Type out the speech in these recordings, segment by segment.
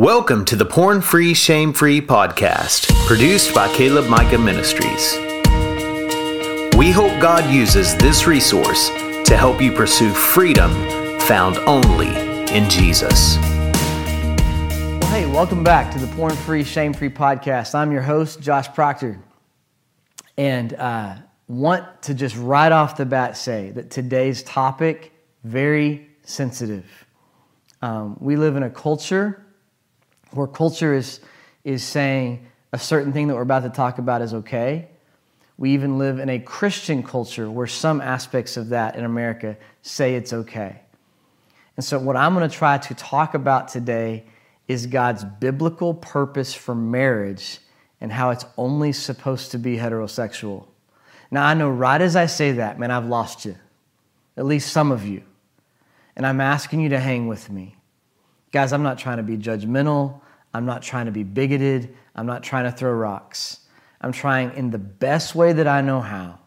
Welcome to the Porn Free, Shame Free podcast, produced by Caleb Micah Ministries. We hope God uses this resource to help you pursue freedom found only in Jesus. Well, hey, welcome back to the Porn Free, Shame Free podcast. I'm your host, Josh Proctor, and uh, want to just right off the bat say that today's topic very sensitive. Um, we live in a culture where culture is, is saying a certain thing that we're about to talk about is okay. We even live in a Christian culture where some aspects of that in America say it's okay. And so, what I'm going to try to talk about today is God's biblical purpose for marriage and how it's only supposed to be heterosexual. Now, I know right as I say that, man, I've lost you, at least some of you. And I'm asking you to hang with me. Guys, I'm not trying to be judgmental. I'm not trying to be bigoted. I'm not trying to throw rocks. I'm trying, in the best way that I know how,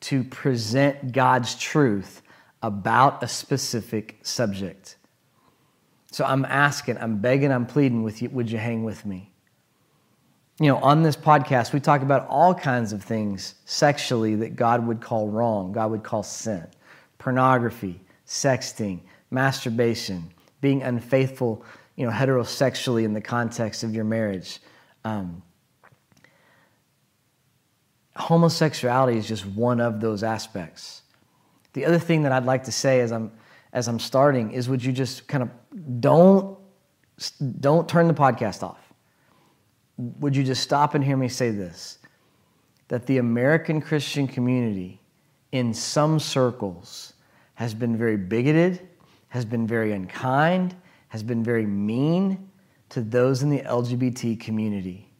to present God's truth about a specific subject. So I'm asking, I'm begging, I'm pleading with you, would you hang with me? You know, on this podcast, we talk about all kinds of things sexually that God would call wrong, God would call sin pornography, sexting, masturbation, being unfaithful, you know, heterosexually in the context of your marriage. Um, homosexuality is just one of those aspects. The other thing that I'd like to say as I'm as I'm starting is would you just kind of don't don't turn the podcast off. Would you just stop and hear me say this? That the American Christian community in some circles has been very bigoted has been very unkind, has been very mean to those in the LGBT community.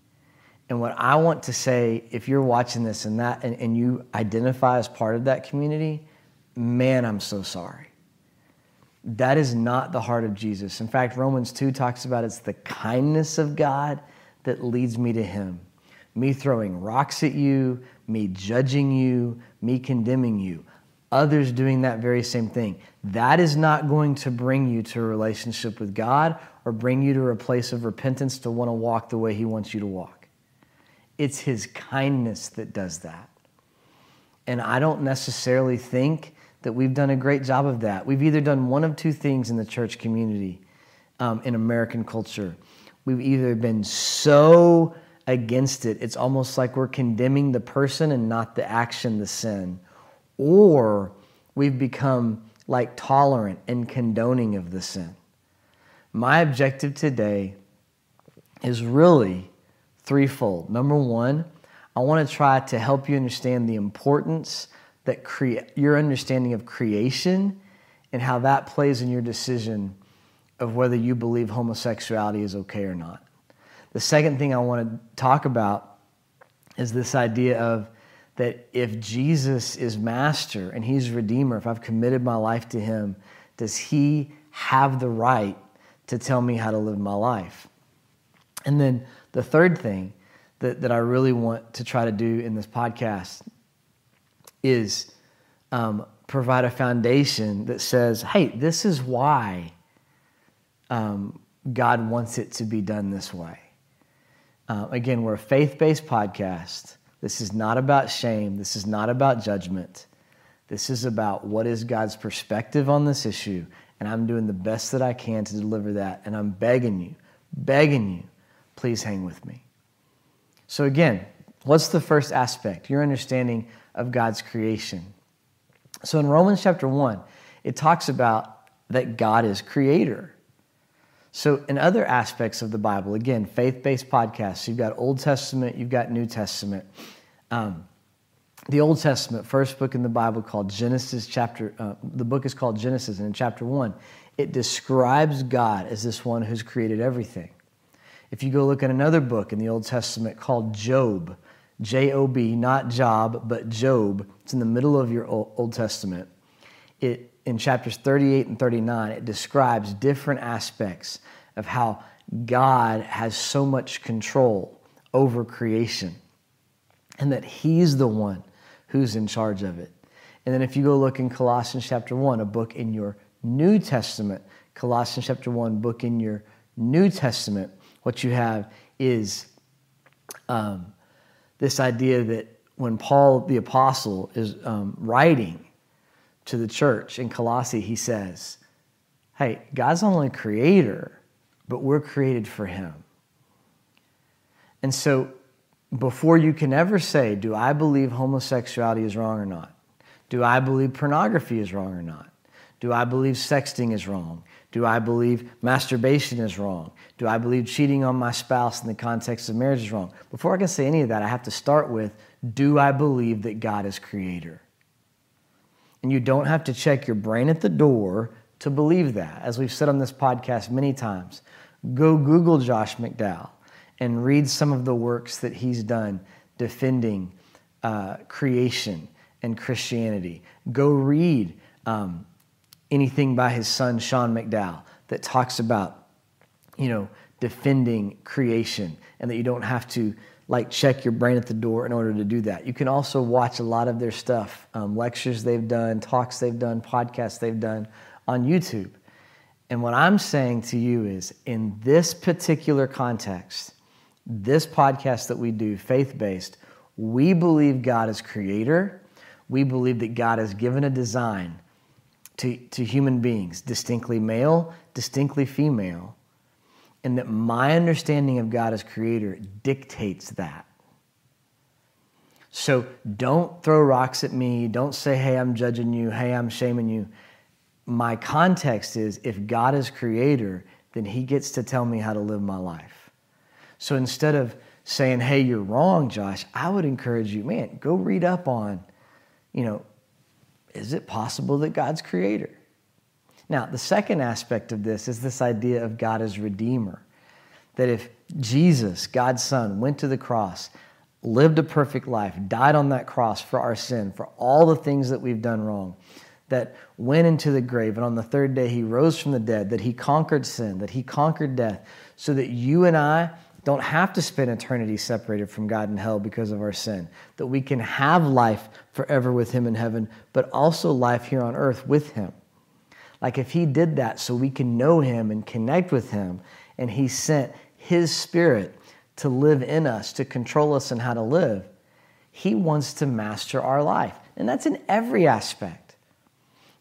And what I want to say, if you're watching this and that and, and you identify as part of that community, man, I'm so sorry. That is not the heart of Jesus. In fact, Romans 2 talks about it's the kindness of God that leads me to Him. Me throwing rocks at you, me judging you, me condemning you others doing that very same thing. That is not going to bring you to a relationship with God or bring you to a place of repentance to want to walk the way He wants you to walk. It's His kindness that does that. And I don't necessarily think that we've done a great job of that. We've either done one of two things in the church community um, in American culture. We've either been so against it, it's almost like we're condemning the person and not the action, the sin or we've become like tolerant and condoning of the sin. My objective today is really threefold. Number one, I want to try to help you understand the importance that crea- your understanding of creation and how that plays in your decision of whether you believe homosexuality is okay or not. The second thing I want to talk about is this idea of that if Jesus is master and he's redeemer, if I've committed my life to him, does he have the right to tell me how to live my life? And then the third thing that, that I really want to try to do in this podcast is um, provide a foundation that says, hey, this is why um, God wants it to be done this way. Uh, again, we're a faith based podcast. This is not about shame. This is not about judgment. This is about what is God's perspective on this issue. And I'm doing the best that I can to deliver that. And I'm begging you, begging you, please hang with me. So, again, what's the first aspect? Your understanding of God's creation. So, in Romans chapter 1, it talks about that God is creator. So, in other aspects of the Bible, again, faith based podcasts, you've got Old Testament, you've got New Testament. Um, the Old Testament, first book in the Bible called Genesis, chapter, uh, the book is called Genesis, and in chapter one, it describes God as this one who's created everything. If you go look at another book in the Old Testament called Job, J O B, not Job, but Job, it's in the middle of your Old Testament. It in chapters 38 and 39, it describes different aspects of how God has so much control over creation and that He's the one who's in charge of it. And then if you go look in Colossians chapter 1, a book in your New Testament, Colossians chapter 1, book in your New Testament, what you have is um, this idea that when Paul the Apostle is um, writing to the church in Colossae, he says, Hey, God's only creator, but we're created for him. And so, before you can ever say, Do I believe homosexuality is wrong or not? Do I believe pornography is wrong or not? Do I believe sexting is wrong? Do I believe masturbation is wrong? Do I believe cheating on my spouse in the context of marriage is wrong? Before I can say any of that, I have to start with Do I believe that God is creator? And you don't have to check your brain at the door to believe that. As we've said on this podcast many times, go Google Josh McDowell and read some of the works that he's done defending uh, creation and Christianity. Go read um, anything by his son, Sean McDowell, that talks about, you know, defending creation and that you don't have to like check your brain at the door in order to do that. You can also watch a lot of their stuff, um, lectures they've done, talks they've done, podcasts they've done on YouTube. And what I'm saying to you is in this particular context, this podcast that we do, faith based, we believe God is creator. We believe that God has given a design to, to human beings, distinctly male, distinctly female, and that my understanding of God as creator dictates that. So don't throw rocks at me. Don't say, hey, I'm judging you. Hey, I'm shaming you. My context is if God is creator, then he gets to tell me how to live my life. So instead of saying, hey, you're wrong, Josh, I would encourage you, man, go read up on, you know, is it possible that God's creator? Now, the second aspect of this is this idea of God as redeemer. That if Jesus, God's Son, went to the cross, lived a perfect life, died on that cross for our sin, for all the things that we've done wrong, that went into the grave, and on the third day he rose from the dead, that he conquered sin, that he conquered death, so that you and I don't have to spend eternity separated from God in hell because of our sin, that we can have life forever with Him in heaven, but also life here on earth with Him. Like if He did that so we can know Him and connect with Him, and He sent His Spirit to live in us, to control us and how to live, He wants to master our life. And that's in every aspect.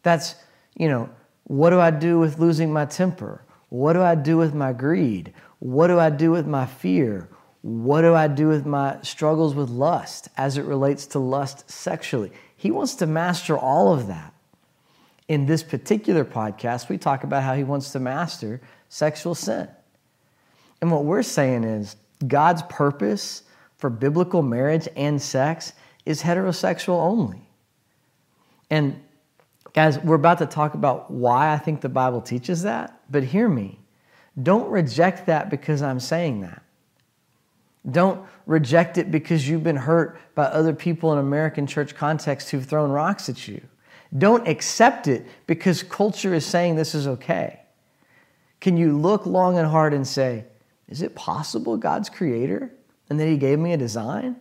That's, you know, what do I do with losing my temper? What do I do with my greed? What do I do with my fear? What do I do with my struggles with lust as it relates to lust sexually? He wants to master all of that. In this particular podcast, we talk about how he wants to master sexual sin. And what we're saying is God's purpose for biblical marriage and sex is heterosexual only. And guys, we're about to talk about why I think the Bible teaches that, but hear me. Don't reject that because I'm saying that. Don't reject it because you've been hurt by other people in American church context who've thrown rocks at you. Don't accept it because culture is saying this is okay. Can you look long and hard and say, is it possible God's creator and that he gave me a design?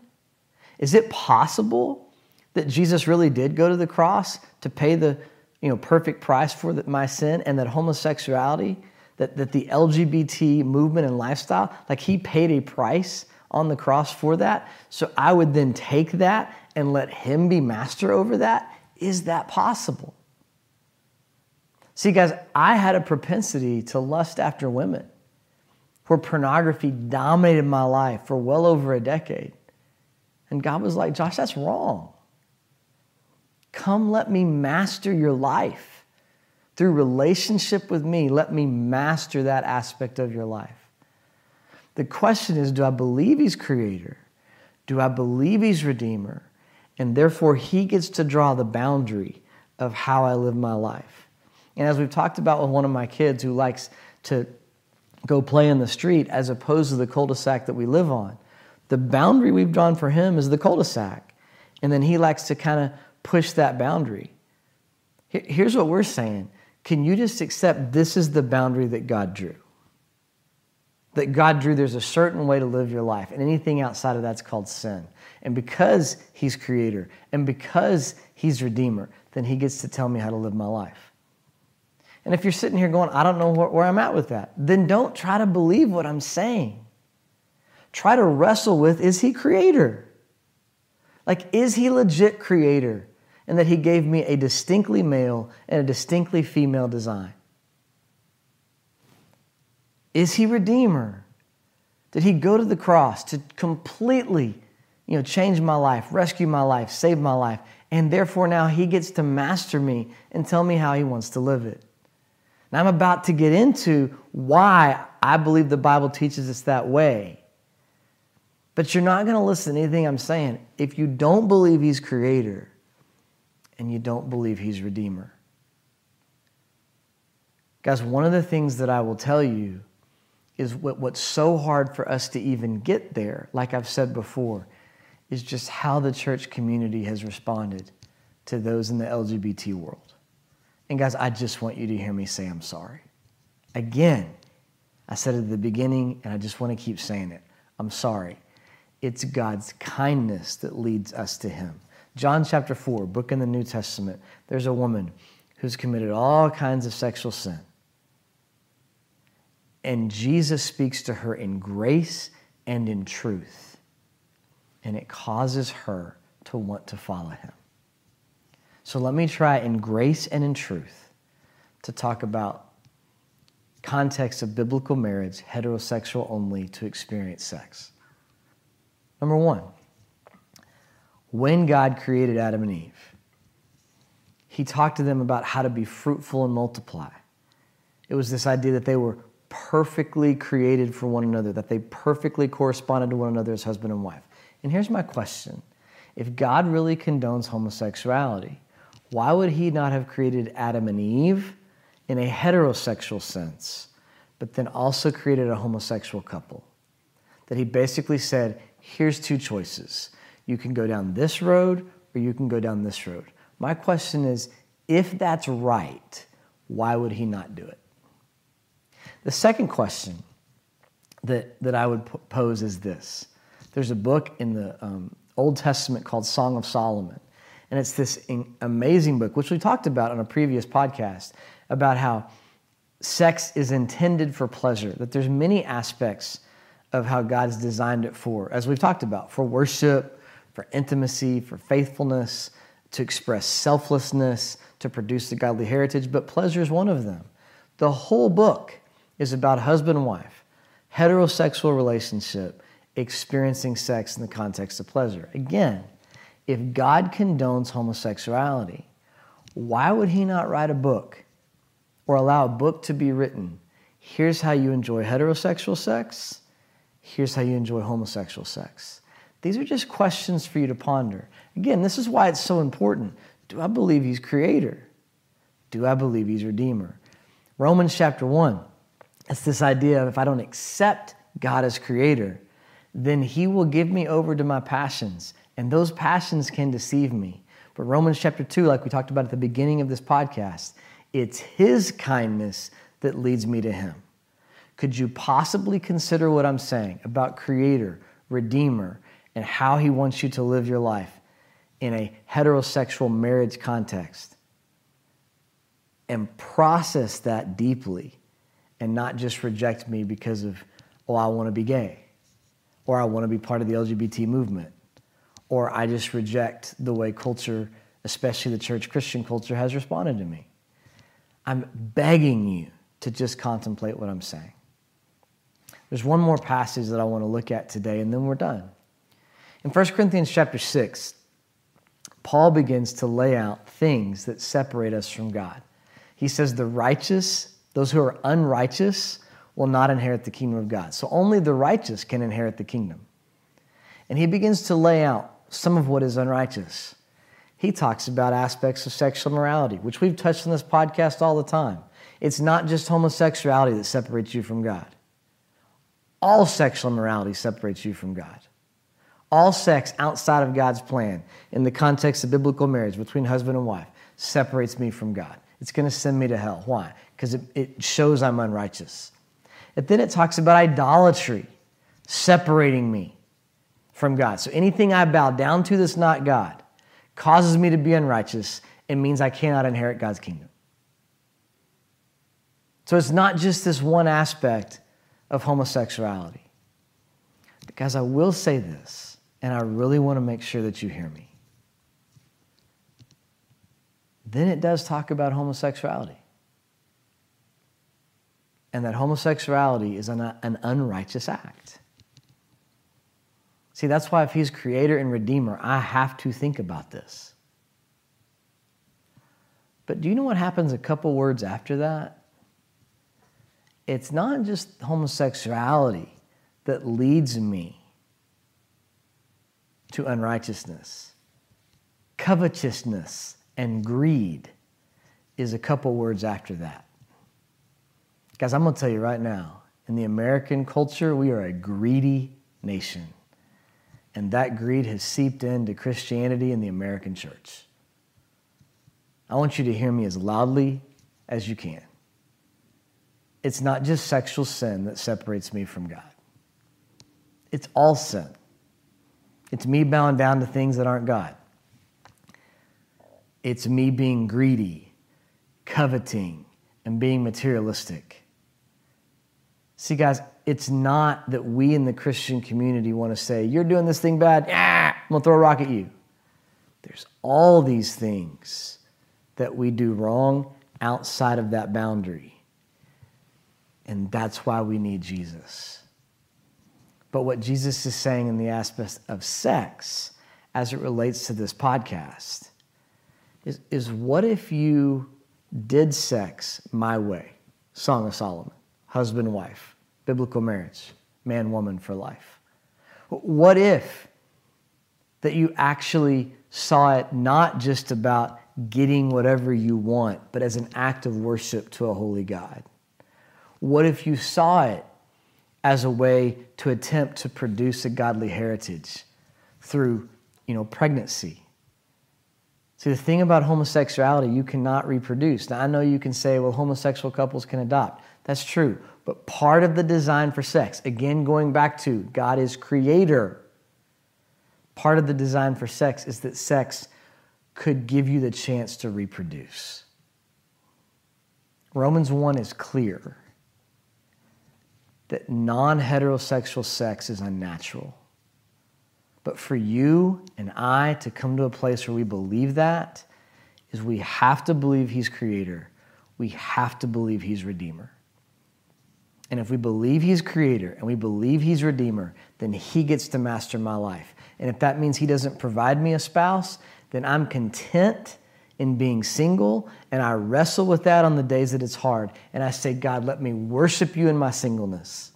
Is it possible that Jesus really did go to the cross to pay the you know, perfect price for the, my sin and that homosexuality that, that the LGBT movement and lifestyle, like he paid a price on the cross for that. So I would then take that and let him be master over that. Is that possible? See, guys, I had a propensity to lust after women where pornography dominated my life for well over a decade. And God was like, Josh, that's wrong. Come let me master your life. Through relationship with me, let me master that aspect of your life. The question is do I believe He's creator? Do I believe He's redeemer? And therefore, He gets to draw the boundary of how I live my life. And as we've talked about with one of my kids who likes to go play in the street as opposed to the cul de sac that we live on, the boundary we've drawn for him is the cul de sac. And then he likes to kind of push that boundary. Here's what we're saying can you just accept this is the boundary that God drew? That God drew, there's a certain way to live your life, and anything outside of that's called sin. And because He's creator and because He's redeemer, then He gets to tell me how to live my life. And if you're sitting here going, I don't know where, where I'm at with that, then don't try to believe what I'm saying. Try to wrestle with is he creator? Like, is he legit creator? And that he gave me a distinctly male and a distinctly female design? Is he redeemer? Did he go to the cross to completely you know, change my life, rescue my life, save my life? And therefore now he gets to master me and tell me how he wants to live it. Now I'm about to get into why I believe the Bible teaches us that way. But you're not going to listen to anything I'm saying if you don't believe he's creator and you don't believe he's redeemer. Guys, one of the things that I will tell you is what, what's so hard for us to even get there, like I've said before, is just how the church community has responded to those in the LGBT world. And guys, I just want you to hear me say I'm sorry. Again, I said it at the beginning, and I just want to keep saying it. I'm sorry. It's God's kindness that leads us to Him. John chapter 4, book in the New Testament, there's a woman who's committed all kinds of sexual sin. And Jesus speaks to her in grace and in truth. And it causes her to want to follow him. So let me try in grace and in truth to talk about context of biblical marriage, heterosexual only, to experience sex. Number one, when God created Adam and Eve, he talked to them about how to be fruitful and multiply. It was this idea that they were perfectly created for one another, that they perfectly corresponded to one another as husband and wife. And here's my question If God really condones homosexuality, why would he not have created Adam and Eve in a heterosexual sense, but then also created a homosexual couple? That he basically said, here's two choices. You can go down this road or you can go down this road. My question is if that's right, why would he not do it? The second question that, that I would pose is this there's a book in the um, Old Testament called Song of Solomon. And it's this amazing book, which we talked about on a previous podcast, about how sex is intended for pleasure, that there's many aspects of how God's designed it for, as we've talked about, for worship, for intimacy, for faithfulness, to express selflessness, to produce the godly heritage, but pleasure is one of them. The whole book is about husband and wife, heterosexual relationship, experiencing sex in the context of pleasure. Again, if God condones homosexuality, why would He not write a book or allow a book to be written? Here's how you enjoy heterosexual sex, here's how you enjoy homosexual sex. These are just questions for you to ponder. Again, this is why it's so important. Do I believe He's creator? Do I believe He's redeemer? Romans chapter 1 it's this idea of if I don't accept God as creator, then he will give me over to my passions, and those passions can deceive me. But Romans chapter 2, like we talked about at the beginning of this podcast, it's his kindness that leads me to him. Could you possibly consider what I'm saying about creator, redeemer, and how he wants you to live your life in a heterosexual marriage context? And process that deeply and not just reject me because of, oh, I want to be gay, or I want to be part of the LGBT movement, or I just reject the way culture, especially the church Christian culture, has responded to me. I'm begging you to just contemplate what I'm saying. There's one more passage that I want to look at today, and then we're done. In 1 Corinthians chapter 6, Paul begins to lay out things that separate us from God. He says, The righteous those who are unrighteous will not inherit the kingdom of God. So only the righteous can inherit the kingdom. And he begins to lay out some of what is unrighteous. He talks about aspects of sexual morality, which we've touched on this podcast all the time. It's not just homosexuality that separates you from God. All sexual morality separates you from God. All sex outside of God's plan, in the context of biblical marriage between husband and wife, separates me from God. It's going to send me to hell. Why? Because it, it shows I'm unrighteous. And then it talks about idolatry, separating me from God. So anything I bow down to that's not God causes me to be unrighteous and means I cannot inherit God's kingdom. So it's not just this one aspect of homosexuality. But guys, I will say this, and I really want to make sure that you hear me. Then it does talk about homosexuality. And that homosexuality is an, an unrighteous act. See, that's why if he's creator and redeemer, I have to think about this. But do you know what happens a couple words after that? It's not just homosexuality that leads me to unrighteousness. Covetousness and greed is a couple words after that. Guys, I'm going to tell you right now in the American culture, we are a greedy nation and that greed has seeped into Christianity and the American church. I want you to hear me as loudly as you can. It's not just sexual sin that separates me from God, it's all sin. It's me bowing down to things that aren't God. It's me being greedy, coveting, and being materialistic. See, guys, it's not that we in the Christian community want to say, You're doing this thing bad, ah, I'm going to throw a rock at you. There's all these things that we do wrong outside of that boundary. And that's why we need Jesus. But what Jesus is saying in the aspect of sex, as it relates to this podcast, is, is what if you did sex my way? Song of Solomon, husband, wife biblical marriage, man, woman for life. What if that you actually saw it not just about getting whatever you want, but as an act of worship to a holy God? What if you saw it as a way to attempt to produce a godly heritage through, you know, pregnancy? See, the thing about homosexuality, you cannot reproduce. Now, I know you can say, well, homosexual couples can adopt. That's true. But part of the design for sex, again, going back to God is creator, part of the design for sex is that sex could give you the chance to reproduce. Romans 1 is clear that non heterosexual sex is unnatural. But for you and I to come to a place where we believe that, is we have to believe He's creator, we have to believe He's redeemer. And if we believe He's creator and we believe He's redeemer, then He gets to master my life. And if that means He doesn't provide me a spouse, then I'm content in being single and I wrestle with that on the days that it's hard. And I say, God, let me worship you in my singleness.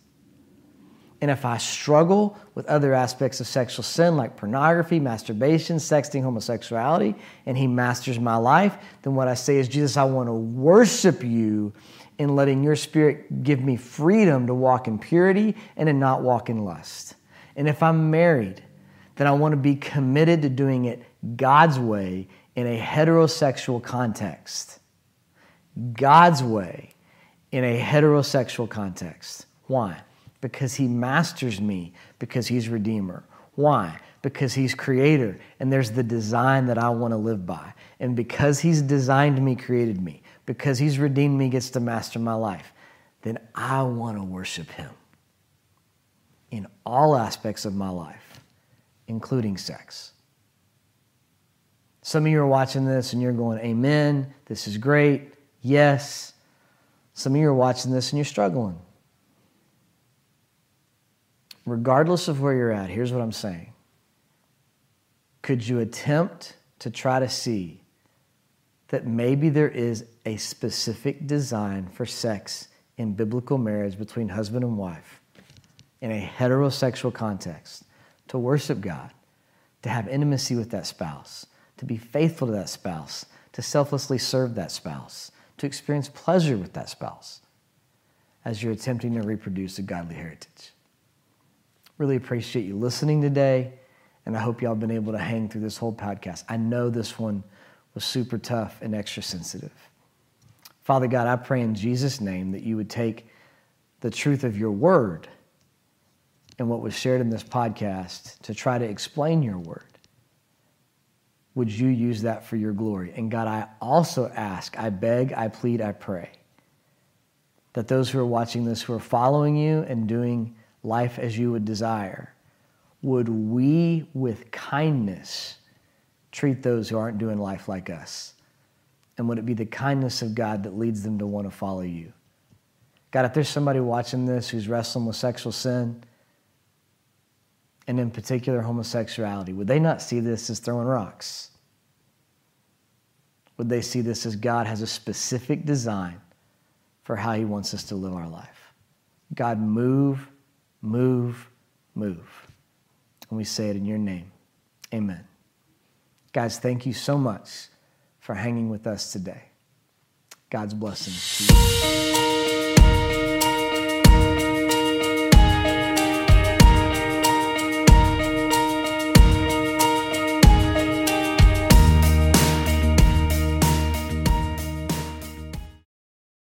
And if I struggle with other aspects of sexual sin like pornography, masturbation, sexting, homosexuality, and He masters my life, then what I say is, Jesus, I want to worship you in letting your spirit give me freedom to walk in purity and to not walk in lust. And if I'm married, then I want to be committed to doing it God's way in a heterosexual context. God's way in a heterosexual context. Why? Because He masters me, because He's Redeemer. Why? Because He's Creator, and there's the design that I want to live by. And because He's designed me, created me, because he's redeemed me, gets to master my life, then I want to worship him in all aspects of my life, including sex. Some of you are watching this and you're going, Amen, this is great, yes. Some of you are watching this and you're struggling. Regardless of where you're at, here's what I'm saying. Could you attempt to try to see that maybe there is a specific design for sex in biblical marriage between husband and wife in a heterosexual context to worship God, to have intimacy with that spouse, to be faithful to that spouse, to selflessly serve that spouse, to experience pleasure with that spouse as you're attempting to reproduce a godly heritage. Really appreciate you listening today, and I hope y'all been able to hang through this whole podcast. I know this one was super tough and extra sensitive. Father God, I pray in Jesus' name that you would take the truth of your word and what was shared in this podcast to try to explain your word. Would you use that for your glory? And God, I also ask, I beg, I plead, I pray that those who are watching this, who are following you and doing life as you would desire, would we with kindness treat those who aren't doing life like us? And would it be the kindness of God that leads them to want to follow you? God, if there's somebody watching this who's wrestling with sexual sin, and in particular homosexuality, would they not see this as throwing rocks? Would they see this as God has a specific design for how He wants us to live our life? God, move, move, move. And we say it in your name. Amen. Guys, thank you so much for hanging with us today. God's blessings.